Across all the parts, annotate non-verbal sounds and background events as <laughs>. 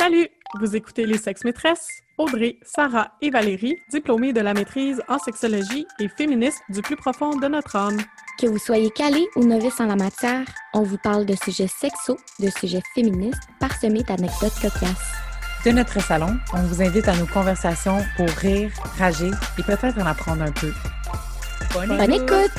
Salut! Vous écoutez Les Sexes Maîtresses? Audrey, Sarah et Valérie, diplômées de la maîtrise en sexologie et féministes du plus profond de notre âme. Que vous soyez calé ou novice en la matière, on vous parle de sujets sexos, de sujets féministes, parsemés d'anecdotes cocasses. De notre salon, on vous invite à nos conversations pour rire, rager et peut-être en apprendre un peu. Bonne, Bonne écoute!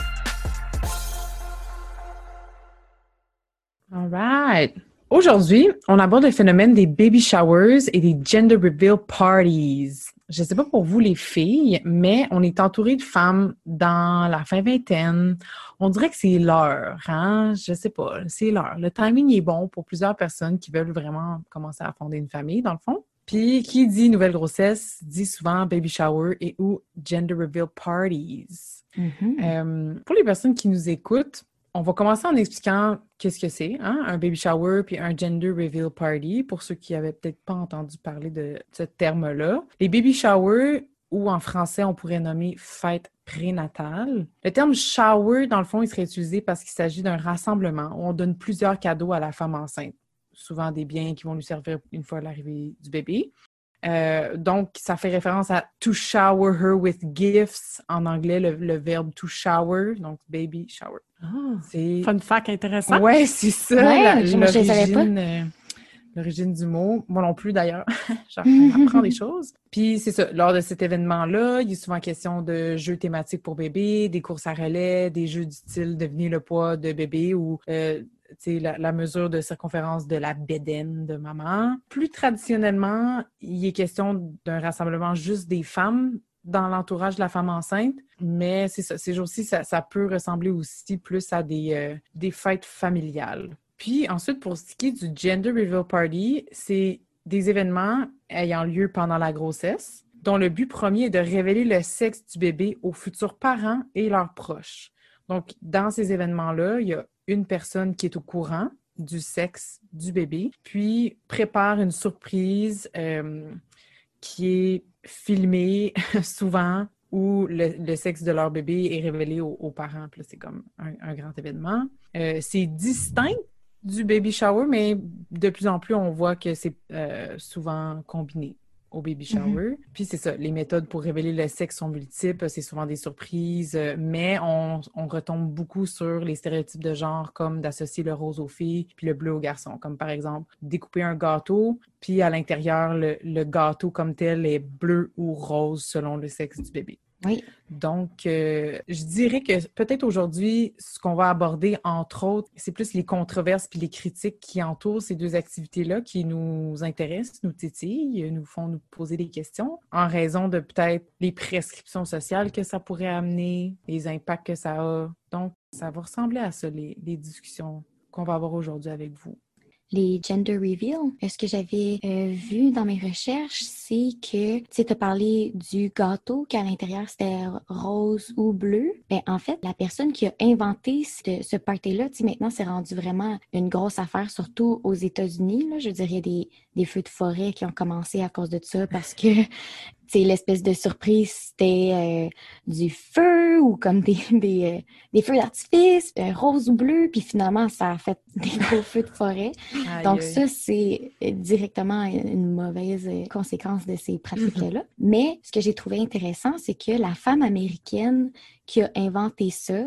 All right. Aujourd'hui, on aborde le phénomène des baby showers et des gender reveal parties. Je ne sais pas pour vous les filles, mais on est entouré de femmes dans la fin vingtaine. On dirait que c'est l'heure, hein? Je sais pas, c'est l'heure. Le timing est bon pour plusieurs personnes qui veulent vraiment commencer à fonder une famille, dans le fond. Puis, qui dit nouvelle grossesse dit souvent baby shower et ou gender reveal parties. Mm-hmm. Euh, pour les personnes qui nous écoutent, on va commencer en expliquant qu'est-ce que c'est, hein? un baby shower puis un gender reveal party, pour ceux qui n'avaient peut-être pas entendu parler de ce terme-là. Les baby showers, ou en français, on pourrait nommer fête prénatale. Le terme shower, dans le fond, il serait utilisé parce qu'il s'agit d'un rassemblement où on donne plusieurs cadeaux à la femme enceinte, souvent des biens qui vont lui servir une fois l'arrivée du bébé. Euh, donc, ça fait référence à to shower her with gifts en anglais, le, verbe to shower, donc baby shower. Ah, c'est fun fact intéressant. Ouais, c'est ça. l'origine, euh, l'origine du mot. Moi non plus d'ailleurs. <laughs> J'apprends des choses. Puis c'est ça. Lors de cet événement-là, il y a souvent question de jeux thématiques pour bébé, des courses à relais, des jeux du style devenir le poids de bébé ou euh, la, la, mesure de circonférence de la bédaine de maman. Plus traditionnellement, il est question d'un rassemblement juste des femmes dans l'entourage de la femme enceinte, mais ces jours-ci, ça, ça, peut ressembler aussi plus à des, euh, des fêtes familiales. Puis ensuite, pour ce qui est du Gender Reveal Party, c'est des événements ayant lieu pendant la grossesse, dont le but premier est de révéler le sexe du bébé aux futurs parents et leurs proches. Donc, dans ces événements-là, il y a une personne qui est au courant du sexe du bébé, puis prépare une surprise euh, qui est filmée <laughs> souvent où le, sexe de leur bébé est révélé aux, parents. C'est comme un, grand événement. Euh, c'est distinct du baby shower, mais de plus en plus, on voit que c'est euh, souvent combiné au baby mm-hmm. shower. Puis c'est ça, les méthodes pour révéler le sexe sont multiples, c'est souvent des surprises, euh, mais on, retombe beaucoup sur les stéréotypes de genre comme d'associer le rose aux filles puis le bleu aux garçons, comme par exemple découper un gâteau, puis à l'intérieur, le gâteau comme tel est bleu ou rose selon le sexe du bébé. Oui. Donc, euh, je dirais que peut-être aujourd'hui, ce qu'on va aborder, entre autres, c'est plus les controverses puis les critiques qui entourent ces deux activités-là qui nous intéressent, nous titillent, nous font nous poser des questions en raison de peut-être les prescriptions sociales que ça pourrait amener, les impacts que ça a. Donc, ça va ressembler à ça, les, les discussions qu'on va avoir aujourd'hui avec vous les gender reveal. Ce que j'avais euh, vu dans mes recherches, c'est que tu as parlé du gâteau qu'à l'intérieur c'était rose ou bleu. Ben, en fait, la personne qui a inventé ce, ce party-là, maintenant, c'est rendu vraiment une grosse affaire, surtout aux États-Unis. Je dirais des, des feux de forêt qui ont commencé à cause de ça parce que l'espèce de surprise, c'était euh, du feu ou comme des, <laughs> des, euh, des feux d'artifice, euh, rose ou bleu, puis finalement, ça a fait <laughs> des gros feux de forêt. Donc ça, c'est directement une mauvaise conséquence de ces pratiques-là. Mais ce que j'ai trouvé intéressant, c'est que la femme américaine qui a inventé ça,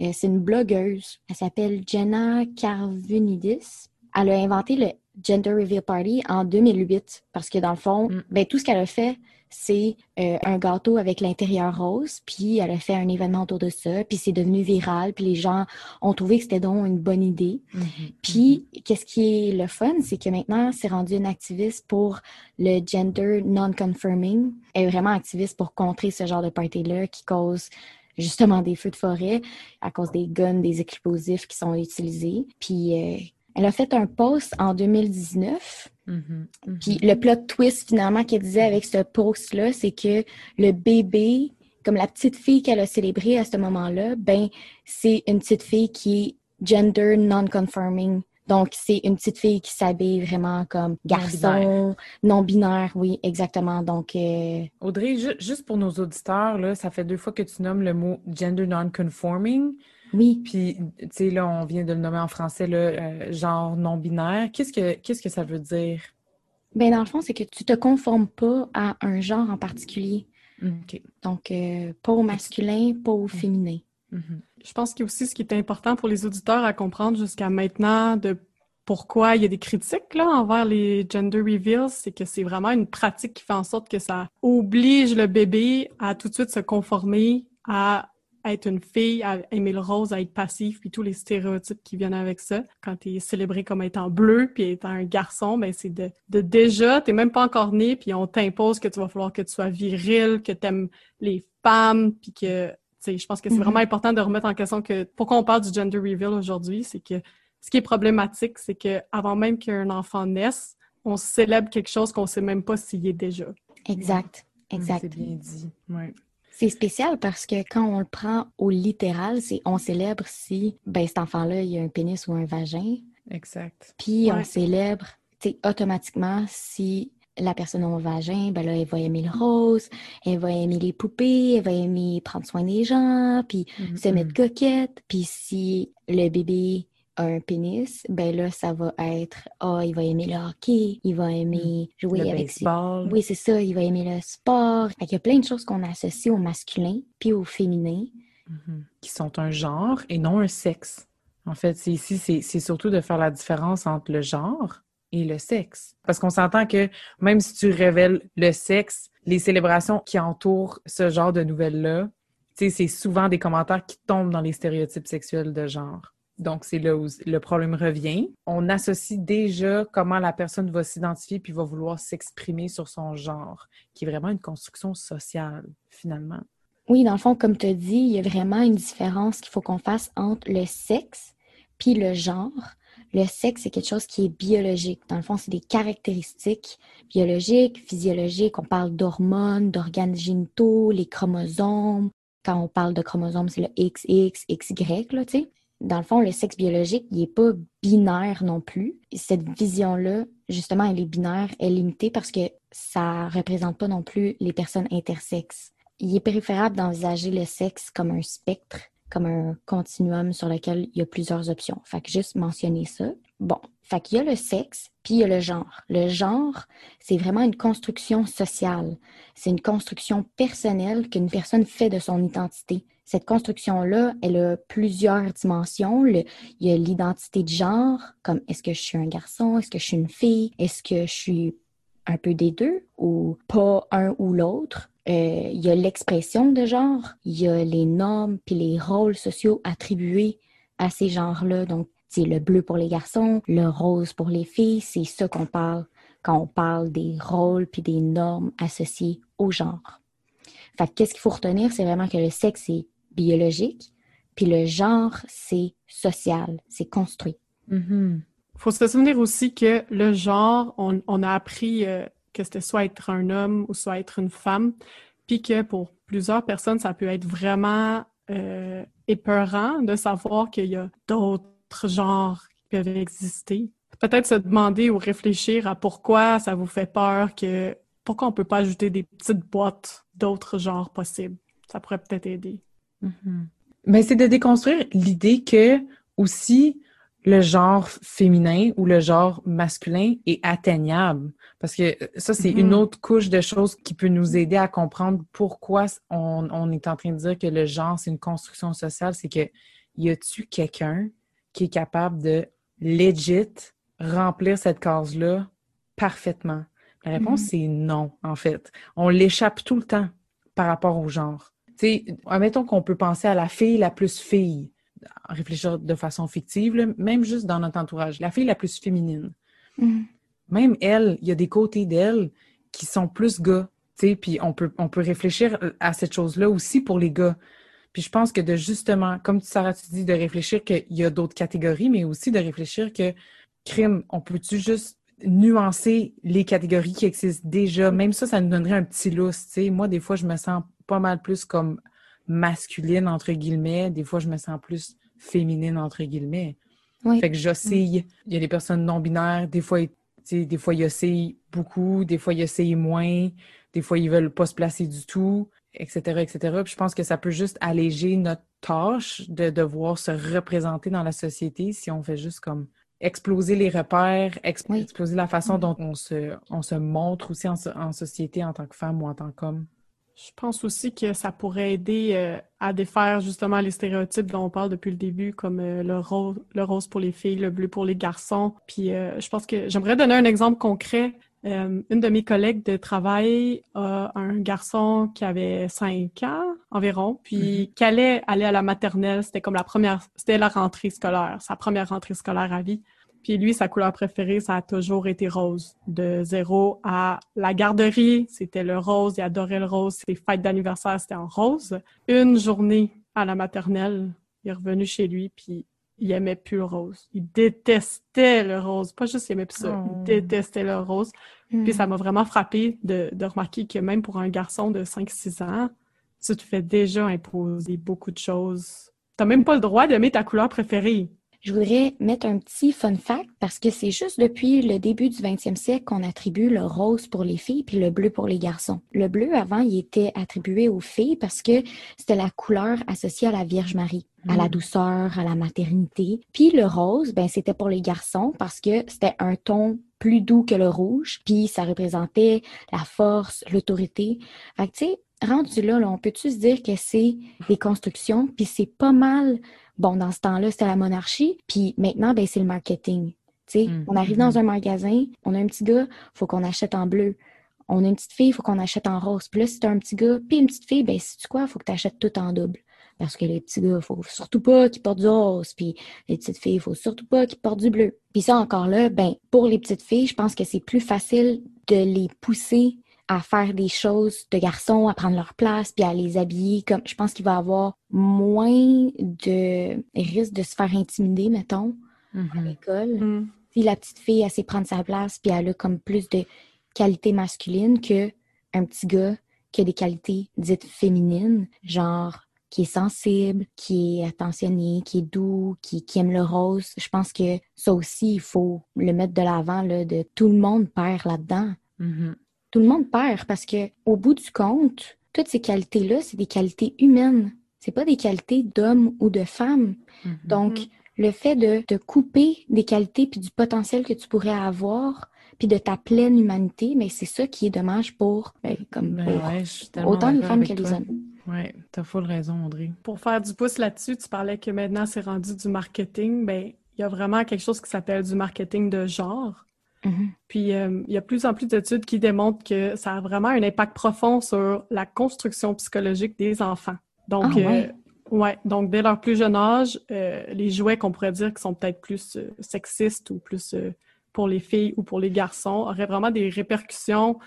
c'est une blogueuse. Elle s'appelle Jenna Carvunidis. Elle a inventé le Gender Reveal Party en 2008 parce que dans le fond, mm. ben, tout ce qu'elle a fait, c'est euh, un gâteau avec l'intérieur rose, puis elle a fait un événement autour de ça, puis c'est devenu viral, puis les gens ont trouvé que c'était donc une bonne idée. Mm-hmm. Puis, qu'est-ce qui est le fun, c'est que maintenant, c'est rendu une activiste pour le gender non-confirming. Elle est vraiment activiste pour contrer ce genre de party-là qui cause justement des feux de forêt à cause des guns, des explosifs qui sont utilisés. Puis, euh, elle a fait un post en 2019. Mm-hmm, mm-hmm. Puis le plot twist finalement qu'elle disait avec ce post-là, c'est que le bébé, comme la petite fille qu'elle a célébrée à ce moment-là, ben c'est une petite fille qui est gender non-conforming. Donc, c'est une petite fille qui s'habille vraiment comme garçon, non-binaire, oui, exactement. Donc, euh, Audrey, juste pour nos auditeurs, là, ça fait deux fois que tu nommes le mot gender non-conforming. Oui. Puis, tu sais, là, on vient de le nommer en français, le euh, genre non-binaire. Qu'est-ce que, qu'est-ce que ça veut dire? Ben, dans le fond, c'est que tu te conformes pas à un genre en particulier. Donc, euh, pas au masculin, pas au féminin. Mm-hmm. Je pense qu'il y a aussi ce qui est important pour les auditeurs à comprendre jusqu'à maintenant de pourquoi il y a des critiques là, envers les gender reveals, c'est que c'est vraiment une pratique qui fait en sorte que ça oblige le bébé à tout de suite se conformer à être une fille, à aimer le rose, à être passif, puis tous les stéréotypes qui viennent avec ça. Quand tu es célébré comme étant bleu, puis étant un garçon, ben c'est de, de déjà, t'es même pas encore né, puis on t'impose que tu vas falloir que tu sois viril, que tu aimes les femmes, puis que, tu sais, je pense que c'est mm-hmm. vraiment important de remettre en question que pourquoi on parle du gender reveal aujourd'hui, c'est que ce qui est problématique, c'est que avant même qu'un enfant naisse, on célèbre quelque chose qu'on sait même pas s'il est déjà. Exact, exact. C'est bien dit, ouais. C'est spécial parce que quand on le prend au littéral, c'est on célèbre si ben cet enfant-là il a un pénis ou un vagin. Exact. Puis on célèbre, automatiquement si la personne a un vagin, ben là, elle va aimer le rose, elle va aimer les poupées, elle va aimer prendre soin des gens, puis mm-hmm. se mettre coquette. Puis si le bébé un pénis, ben là, ça va être Ah, il va aimer le hockey, il va aimer mm. jouer avec ses. Oui, c'est ça, il va aimer le sport. il y a plein de choses qu'on associe au masculin puis au féminin. Mm-hmm. Qui sont un genre et non un sexe. En fait, c'est ici, c'est surtout de faire la différence entre le genre et le sexe. Parce qu'on s'entend que même si tu révèles le sexe, les célébrations qui entourent ce genre de nouvelles-là, c'est souvent des commentaires qui tombent dans les stéréotypes sexuels de genre. Donc, c'est là où le problème revient. On associe déjà comment la personne va s'identifier puis va vouloir s'exprimer sur son genre, qui est vraiment une construction sociale, finalement. Oui, dans le fond, comme tu as dit, il y a vraiment une différence qu'il faut qu'on fasse entre le sexe puis le genre. Le sexe, c'est quelque chose qui est biologique. Dans le fond, c'est des caractéristiques biologiques, physiologiques. On parle d'hormones, d'organes génitaux, les chromosomes. Quand on parle de chromosomes, c'est le XX, XY, là, tu sais dans le fond, le sexe biologique, il n'est pas binaire non plus. Cette vision-là, justement, elle est binaire, elle est limitée parce que ça ne représente pas non plus les personnes intersexes. Il est préférable d'envisager le sexe comme un spectre, comme un continuum sur lequel il y a plusieurs options. Fait que juste mentionner ça. Bon, fait qu'il y a le sexe, puis il y a le genre. Le genre, c'est vraiment une construction sociale. C'est une construction personnelle qu'une personne fait de son identité cette construction-là, elle a plusieurs dimensions. il y a l'identité de genre, comme est-ce que je suis un garçon, est-ce que je suis une fille, est-ce que je suis un peu des deux ou pas un ou l'autre. Euh, il y a l'expression de genre, il y a les normes puis les rôles sociaux attribués à ces genres-là. Donc, c'est le bleu pour les garçons, le rose pour les filles. C'est ça qu'on parle quand on parle des rôles puis des normes associées au genre. Fait qu'est-ce qu'il faut retenir, c'est vraiment que le sexe est biologique, puis le genre, c'est social, c'est construit. Il mm-hmm. faut se souvenir aussi que le genre, on, a appris euh, que c'était soit être un homme ou soit être une femme, puis que pour plusieurs personnes, ça peut être vraiment euh, épeurant de savoir qu'il y a d'autres genres qui peuvent exister. Peut-être se demander ou réfléchir à pourquoi ça vous fait peur que pourquoi on peut pas ajouter des petites boîtes d'autres genres possibles. Ça pourrait peut-être aider. Mm-hmm. Mais c'est de déconstruire l'idée que aussi le genre féminin ou le genre masculin est atteignable. Parce que ça, c'est une mm-hmm. autre couche de choses qui peut nous aider à comprendre pourquoi on, est en train de dire que le genre, c'est une construction sociale. C'est que y a-tu quelqu'un qui est capable de legit remplir cette case-là parfaitement? La réponse, mm-hmm. c'est non, en fait. On l'échappe tout le temps par rapport au genre. Tu sais, admettons qu'on peut penser à la fille la plus fille, réfléchir de façon fictive, même juste dans notre entourage, la fille la plus féminine. Mm. Même elle, il y a des côtés d'elle qui sont plus gars, tu sais, puis on peut, on peut réfléchir à cette chose-là aussi pour les gars. Puis je pense que de justement, comme Sarah, tu dis, de réfléchir qu'il y a d'autres catégories, mais aussi de réfléchir que crime, on peut-tu juste nuancer les catégories qui existent déjà? Même ça, ça nous donnerait un petit lousse, tu sais. Moi, des fois, je me sens pas mal plus comme masculine, entre guillemets. Des fois, je me sens plus féminine, entre guillemets. Fait que j'oscille. Il y a des personnes non-binaires, des fois, des fois, ils oscillent beaucoup, des fois, ils oscillent moins, des fois, ils veulent pas se placer du tout, etc., etc. Puis je pense que ça peut juste alléger notre tâche de devoir se représenter dans la société si on fait juste comme exploser les repères, exploser la façon dont on se, on se montre aussi en, en société en tant que femme ou en tant qu'homme. Je pense aussi que ça pourrait aider euh, à défaire justement les stéréotypes dont on parle depuis le début, comme euh, le, rose, le rose pour les filles, le bleu pour les garçons. Puis euh, je pense que j'aimerais donner un exemple concret. une de mes collègues de travail a un garçon qui avait cinq ans environ, puis mm-hmm. qui allait aller à la maternelle. C'était comme la première, c'était la rentrée scolaire, sa première rentrée scolaire à vie. Puis lui, sa couleur préférée, ça a toujours été rose. De zéro à la garderie, c'était le rose. Il adorait le rose. Ses fêtes d'anniversaire, c'était en rose. Une journée à la maternelle, il est revenu chez lui, puis il aimait plus le rose. Il détestait le rose. Pas juste il aimait plus ça, il oh. détestait le rose. Puis hmm. ça m'a vraiment frappé de, de, remarquer que même pour un garçon de 5-6 ans, tu te fais déjà imposer beaucoup de choses. T'as même pas le droit d'aimer ta couleur préférée je voudrais mettre un petit fun fact parce que c'est juste depuis le début du 20e siècle qu'on attribue le rose pour les filles puis le bleu pour les garçons. Le bleu, avant, il était attribué aux filles parce que c'était la couleur associée à la Vierge Marie, à la mm. douceur, à la maternité. Puis le rose, ben, c'était pour les garçons parce que c'était un ton plus doux que le rouge, puis ça représentait la force, l'autorité. Fait que, tu sais, rendu là, là on peut-tu se dire que c'est des constructions, puis c'est pas mal Bon, dans ce temps-là, c'était la monarchie, puis maintenant, ben, c'est le marketing. sais, mm. On arrive dans mm-hmm. un magasin, on a un petit gars, faut qu'on achète en bleu. On a une petite fille, faut qu'on achète en rose. Puis là, si t'as un petit gars, puis une petite fille, ben, si tu quoi, faut que tu achètes tout en double. Parce que les petits gars, faut surtout pas qu'ils portent du rose, puis les petites filles, faut surtout pas qu'ils portent du bleu. Puis ça, encore là, ben, pour les petites filles, je pense que c'est plus facile de les pousser à faire des choses de garçons, à prendre leur place, puis à les habiller comme je pense qu'il va avoir moins de risque de se faire intimider, mettons, à mm-hmm. l'école. Mm. Si la petite fille, elle sait prendre sa place, puis elle a comme plus de qualités masculines que un petit gars qui a des qualités dites féminines, genre qui est sensible, qui est attentionné, qui est doux, qui, aime le rose. Je pense que ça aussi, il faut le mettre de l'avant, de tout le monde perd là-dedans. Mm-hmm tout le monde perd parce que au bout du compte, toutes ces qualités-là, c'est des qualités humaines. C'est pas des qualités d'homme ou de femme. Mm-hmm. Donc, le fait de te couper des qualités puis du potentiel que tu pourrais avoir, puis de ta pleine humanité, mais c'est ça qui est dommage pour, ben, comme ben autant les femmes que les hommes. Oui, tu as full raison, Audrey. Pour faire du pouce là-dessus, tu parlais que maintenant c'est rendu du marketing. Ben, il y a vraiment quelque chose qui s'appelle du marketing de genre. Mm-hmm. Puis euh, il y a plus en plus d'études qui démontrent que ça a vraiment un impact profond sur la construction psychologique des enfants. Donc, ah, euh, ouais. donc dès leur plus jeune âge, euh, les jouets qu'on pourrait dire qui sont peut-être plus sexistes ou plus pour les filles ou pour les garçons auraient vraiment des répercussions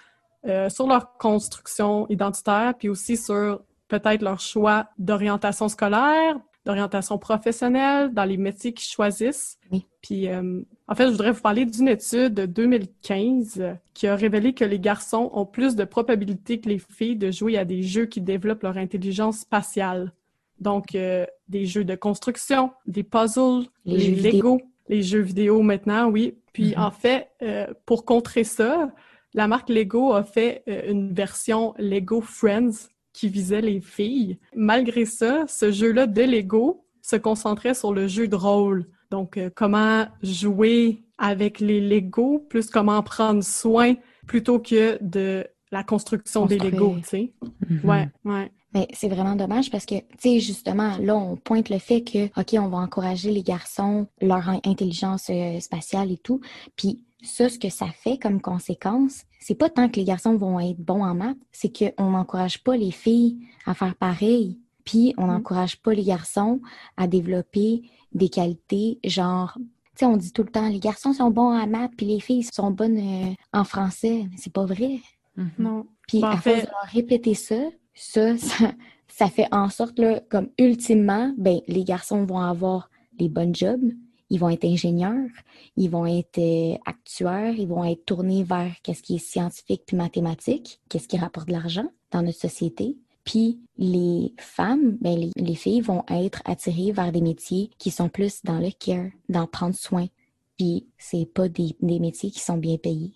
sur leur construction identitaire, puis aussi sur peut-être leur choix d'orientation scolaire, d'orientation professionnelle, dans les métiers qu'ils choisissent. Puis, euh, en fait, je voudrais vous parler d'une étude de 2015 qui a révélé que les garçons ont plus de probabilité que les filles de jouer à des jeux qui développent leur intelligence spatiale. Donc, euh, des jeux de construction, des puzzles, les, Lego, les jeux vidéo maintenant, oui. Puis, mm-hmm. en fait, euh, pour contrer ça, la marque Lego a fait une version Lego Friends qui visait les filles. Malgré ça, ce jeu-là de Lego se concentrait sur le jeu de rôle. Donc, euh, comment jouer avec les Lego, plus comment prendre soin plutôt que de la construction des Lego, tu sais. Mm-hmm. Ouais, ouais. Mais c'est vraiment dommage parce que, tu sais, justement, là, on pointe le fait que, OK, on va encourager les garçons, leur intelligence euh, spatiale et tout. Puis ça, ce que ça fait comme conséquence, c'est pas tant que les garçons vont être bons en maths, c'est qu'on n'encourage pas les filles à faire pareil. Puis on mm. n'encourage pas les garçons à développer des qualités genre tu sais, on dit tout le temps, les garçons sont bons en maths, puis les filles sont bonnes euh, en français. Mais c'est pas vrai. Mm-hmm. Non. Puis à force de leur répéter ça, ça, ça, fait en sorte, là, comme ultimement, ben, les garçons vont avoir les bonnes jobs, ils vont être ingénieurs, ils vont être euh, actuaires, ils vont être tournés vers qu'est-ce qui est scientifique puis mathématique, qu'est-ce qui rapporte de l'argent dans notre société. Puis les femmes, ben, les, filles vont être attirées vers des métiers qui sont plus dans le care, dans prendre soin. Puis c'est pas des, métiers qui sont bien payés.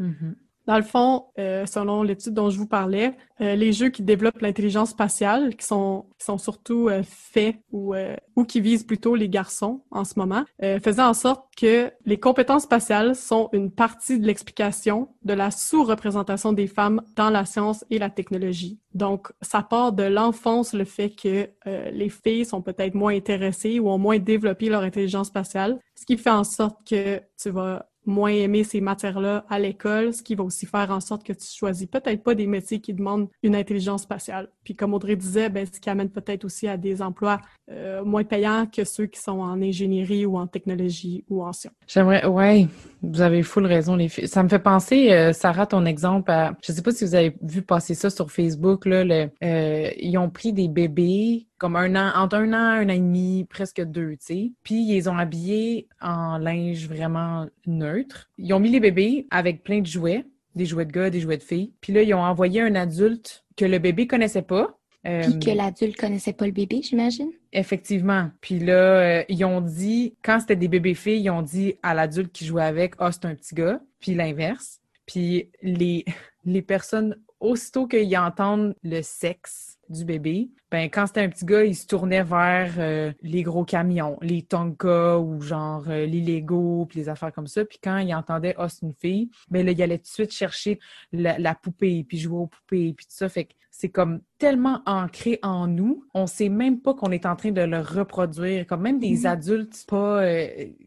Mm-hmm. Dans le fond, euh, selon l'étude dont je vous parlais, euh, les jeux qui développent l'intelligence spatiale, qui sont, qui sont surtout euh, faits ou, ou qui visent plutôt les garçons en ce moment, faisaient en sorte que les compétences spatiales sont une partie de l'explication de la sous-représentation des femmes dans la science et la technologie. Donc, ça part de l'enfance le fait que les filles sont peut-être moins intéressées ou ont moins développé leur intelligence spatiale, ce qui fait en sorte que tu vas moins aimer ces matières-là à l'école, ce qui va aussi faire en sorte que tu choisis peut-être pas des métiers qui demandent une intelligence spatiale. Puis comme Audrey disait, ben, ce qui amène peut-être aussi à des emplois euh, moins payants que ceux qui sont en ingénierie ou en technologie ou en sciences. J'aimerais, ouais, vous avez full raison. Ça me fait penser, euh, Sarah, ton exemple à, je sais pas si vous avez vu passer ça sur Facebook, là, euh, ils ont pris des bébés comme un an, entre un an, un an et demi, presque deux, tu sais. Puis ils les ont habillés en linge vraiment neutre. Ils ont mis les bébés avec plein de jouets, des jouets de gars, des jouets de filles. Puis là, ils ont envoyé un adulte que le bébé connaissait pas. Euh, Puis que l'adulte connaissait pas le bébé, j'imagine? Effectivement. Puis là, euh, ils ont dit, quand c'était des bébés filles, ils ont dit à l'adulte qui jouait avec, ah, oh, c'est un petit gars. Puis l'inverse. Puis les, <laughs> les personnes, aussitôt qu'ils entendent le sexe du bébé, ben quand c'était un petit gars, il se tournait vers euh, les gros camions, les Tonka ou genre euh, les Lego puis les affaires comme ça. Puis quand il entendait oh c'est une fille, ben là il allait tout de suite chercher la, poupée puis jouer aux poupées puis tout ça. Fait que c'est comme tellement ancré en nous, on sait même pas qu'on est en train de le reproduire. Comme même des mhm. adultes, pas euh,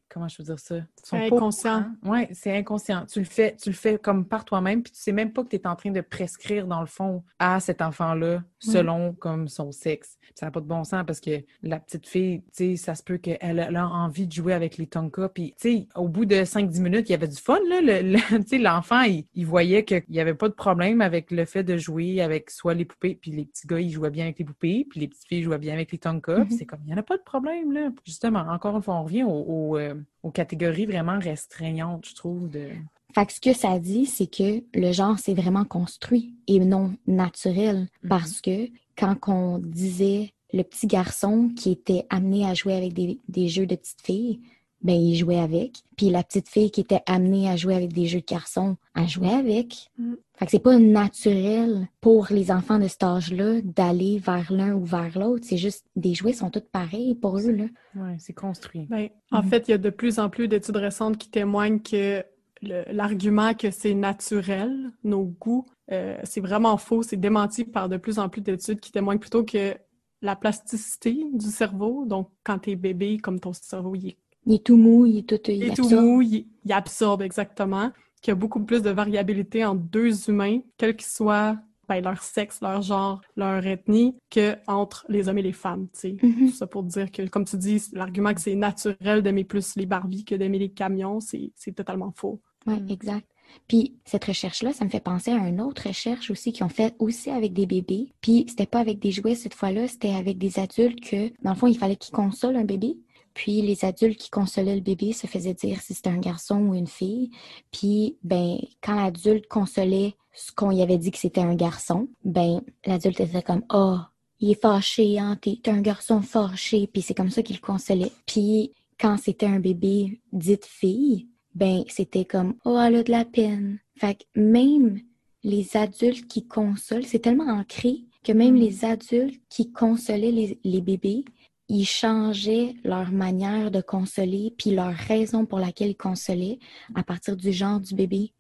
comment je veux dire ça, sont inconscient. Ouais, c'est inconscient. Tu le fais, tu le fais comme par toi-même, puis tu sais même pas que tu es en train de prescrire dans le fond à cet enfant-là selon comme son sexe. Ça n'a pas de bon sens parce que la petite fille, tu sais, ça se peut qu'elle a envie de jouer avec les Tonka, puis tu sais, au bout de 5-10 minutes, il y avait du fun là. Le, <laughs> tu sais, l'enfant, il, il voyait qu'il n'y avait pas de problème avec le fait de jouer avec soit les poupées, puis les petits gars, ils jouaient bien avec les poupées, puis les petites filles jouaient bien avec les Tonka. Mm-hmm. C'est comme, il n'y en a pas de problème, là. Justement, encore une fois, on revient euh, aux catégories vraiment restreignantes, je trouve. De... Fait que ce que ça dit, c'est que le genre, c'est vraiment construit et non naturel. Mm-hmm. Parce que quand on disait le petit garçon qui était amené à jouer avec des, des jeux de petites filles, ben il jouait avec. Puis la petite fille qui était amenée à jouer avec des jeux de garçons, elle jouait avec. Mm. Fait que c'est pas naturel pour les enfants de cet âge-là d'aller vers l'un ou vers l'autre. C'est juste, des jouets sont tous pareils pour eux, là. Oui, c'est construit. Ben, en mm. fait, il y a de plus en plus d'études récentes qui témoignent que l'argument que c'est naturel, nos goûts, euh, c'est vraiment faux. C'est démenti par de plus en plus d'études qui témoignent plutôt que la plasticité du cerveau. Donc, quand tu es bébé, comme ton cerveau, il est il est tout mou, il est tout. Il, est tout mou, il, absorbe exactement. Qu'il y a beaucoup plus de variabilité entre deux humains, quel que soit ben, leur sexe, leur genre, leur ethnie, qu'entre les hommes et les femmes. tu sais. Mm-hmm. ça pour dire que, comme tu dis, l'argument que c'est naturel d'aimer plus les Barbies que d'aimer les camions, c'est totalement faux. Oui, mm. exact. Puis cette recherche-là, ça me fait penser à une autre recherche aussi qu'ils ont fait aussi avec des bébés. Puis c'était pas avec des jouets cette fois-là, c'était avec des adultes que, dans le fond, il fallait qu'ils consolent un bébé. Puis les adultes qui consolaient le bébé se faisaient dire si c'était un garçon ou une fille. Puis ben quand l'adulte consolait ce qu'on y avait dit que c'était un garçon, ben l'adulte était comme oh il est fâché, hein, t'es un garçon fâché. Puis c'est comme ça qu'il consolait. Puis quand c'était un bébé dit fille, ben c'était comme oh elle a de la peine. Fait que même les adultes qui consolent, c'est tellement ancré que même mm. les adultes qui consolaient les, les bébés ils changeaient leur manière de consoler, puis leur raison pour laquelle ils consolaient à partir du genre du bébé.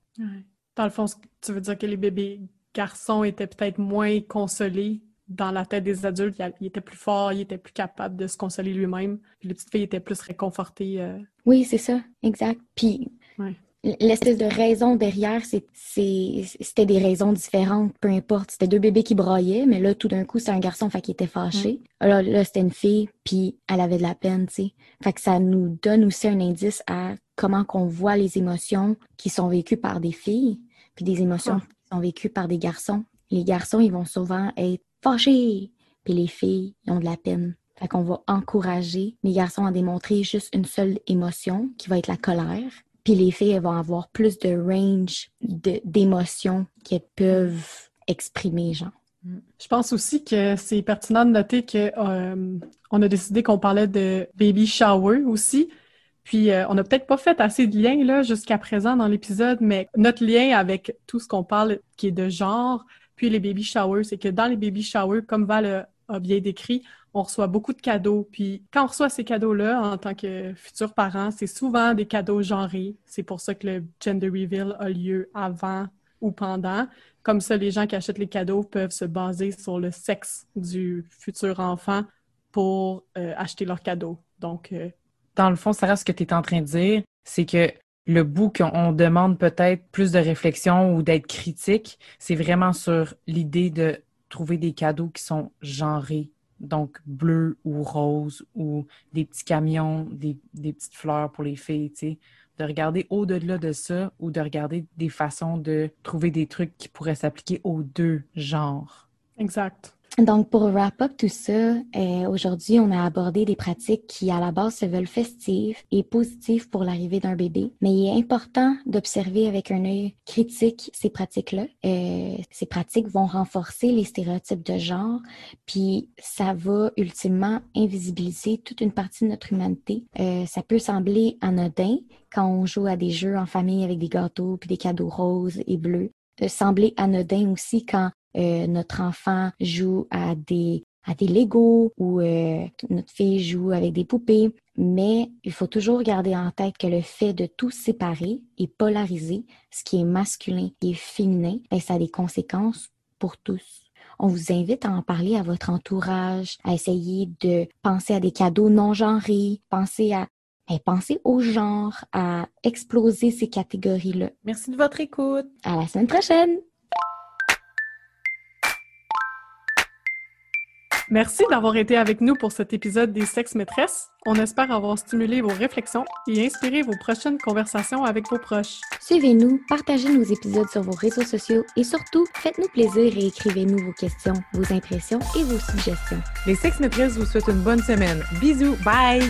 Dans le fond, tu veux dire que les bébés garçons étaient peut-être moins consolés dans la tête des adultes. Il était plus fort, il était plus capable de se consoler lui-même. Puis les petites filles étaient plus réconfortées. Euh. Oui, c'est ça, exact. Puis l'espèce de raison derrière, c'était des raisons différentes, peu importe. C'était deux bébés qui braillaient, mais là, tout d'un coup, c'était un garçon, fait qu'il était fâché. Alors là, c'était une fille, puis elle avait de la peine, tu sais. Fait que ça nous donne aussi un indice à comment qu'on voit les émotions qui sont vécues par des filles, puis des émotions qui sont vécues par des garçons. Les garçons, ils vont souvent être fâchés, puis les filles, ils ont de la peine. Fait qu'on va encourager les garçons à démontrer juste une seule émotion, qui va être la colère, puis les filles, elles vont avoir plus de range d'émotions qu'elles peuvent exprimer, genre. Mm. Je pense aussi que c'est pertinent de noter que euh, on a décidé qu'on parlait de baby shower aussi, Puis euh, on n'a peut-être pas fait assez de liens jusqu'à présent dans l'épisode, mais notre lien avec tout ce qu'on parle qui est de genre, puis les baby showers, c'est que dans les baby showers, comme Val a bien décrit, on reçoit beaucoup de cadeaux. Puis quand on reçoit ces cadeaux-là en tant que futur parent, c'est souvent des cadeaux genrés. C'est pour ça que le gender reveal a lieu avant ou pendant. Comme ça, les gens qui achètent les cadeaux peuvent se baser sur le sexe du futur enfant pour euh, acheter leurs cadeaux. Donc, euh, dans le fond, Sarah, ce que tu es en train de dire, c'est que le bout qu'on demande peut-être plus de réflexion ou d'être critique, c'est vraiment sur l'idée de trouver des cadeaux qui sont genrés. Donc, bleu ou rose ou des petits camions, des, des petites fleurs pour les filles, tu sais. De regarder au-delà de ça ou de regarder des façons de trouver des trucs qui pourraient s'appliquer aux deux genres. Exact. Donc, pour wrap up tout ça, euh, aujourd'hui, on a abordé des pratiques qui, à la base, se veulent festives et positives pour l'arrivée d'un bébé. Mais il est important d'observer avec un œil critique ces pratiques-là. Euh, ces pratiques vont renforcer les stéréotypes de genre, puis ça va ultimement invisibiliser toute une partie de notre humanité. Euh, ça peut sembler anodin quand on joue à des jeux en famille avec des gâteaux puis des cadeaux roses et bleus. sembler anodin aussi quand euh, notre enfant joue à des à des Legos ou euh, notre fille joue avec des poupées. Mais il faut toujours garder en tête que le fait de tout séparer et polariser, ce qui est masculin et féminin, ben, ça a des conséquences pour tous. On vous invite à en parler à votre entourage, à essayer de penser à des cadeaux non genrés, penser à ben, penser au genre, à exploser ces catégories-là. Merci de votre écoute. À la semaine prochaine. Merci d'avoir été avec nous pour cet épisode des Sexes Maîtresses. On espère avoir stimulé vos réflexions et inspiré vos prochaines conversations avec vos proches. Suivez-nous, partagez nos épisodes sur vos réseaux sociaux et surtout, faites-nous plaisir et écrivez-nous vos questions, vos impressions et vos suggestions. Les Sexes Maîtresses vous souhaitent une bonne semaine. Bisous, bye!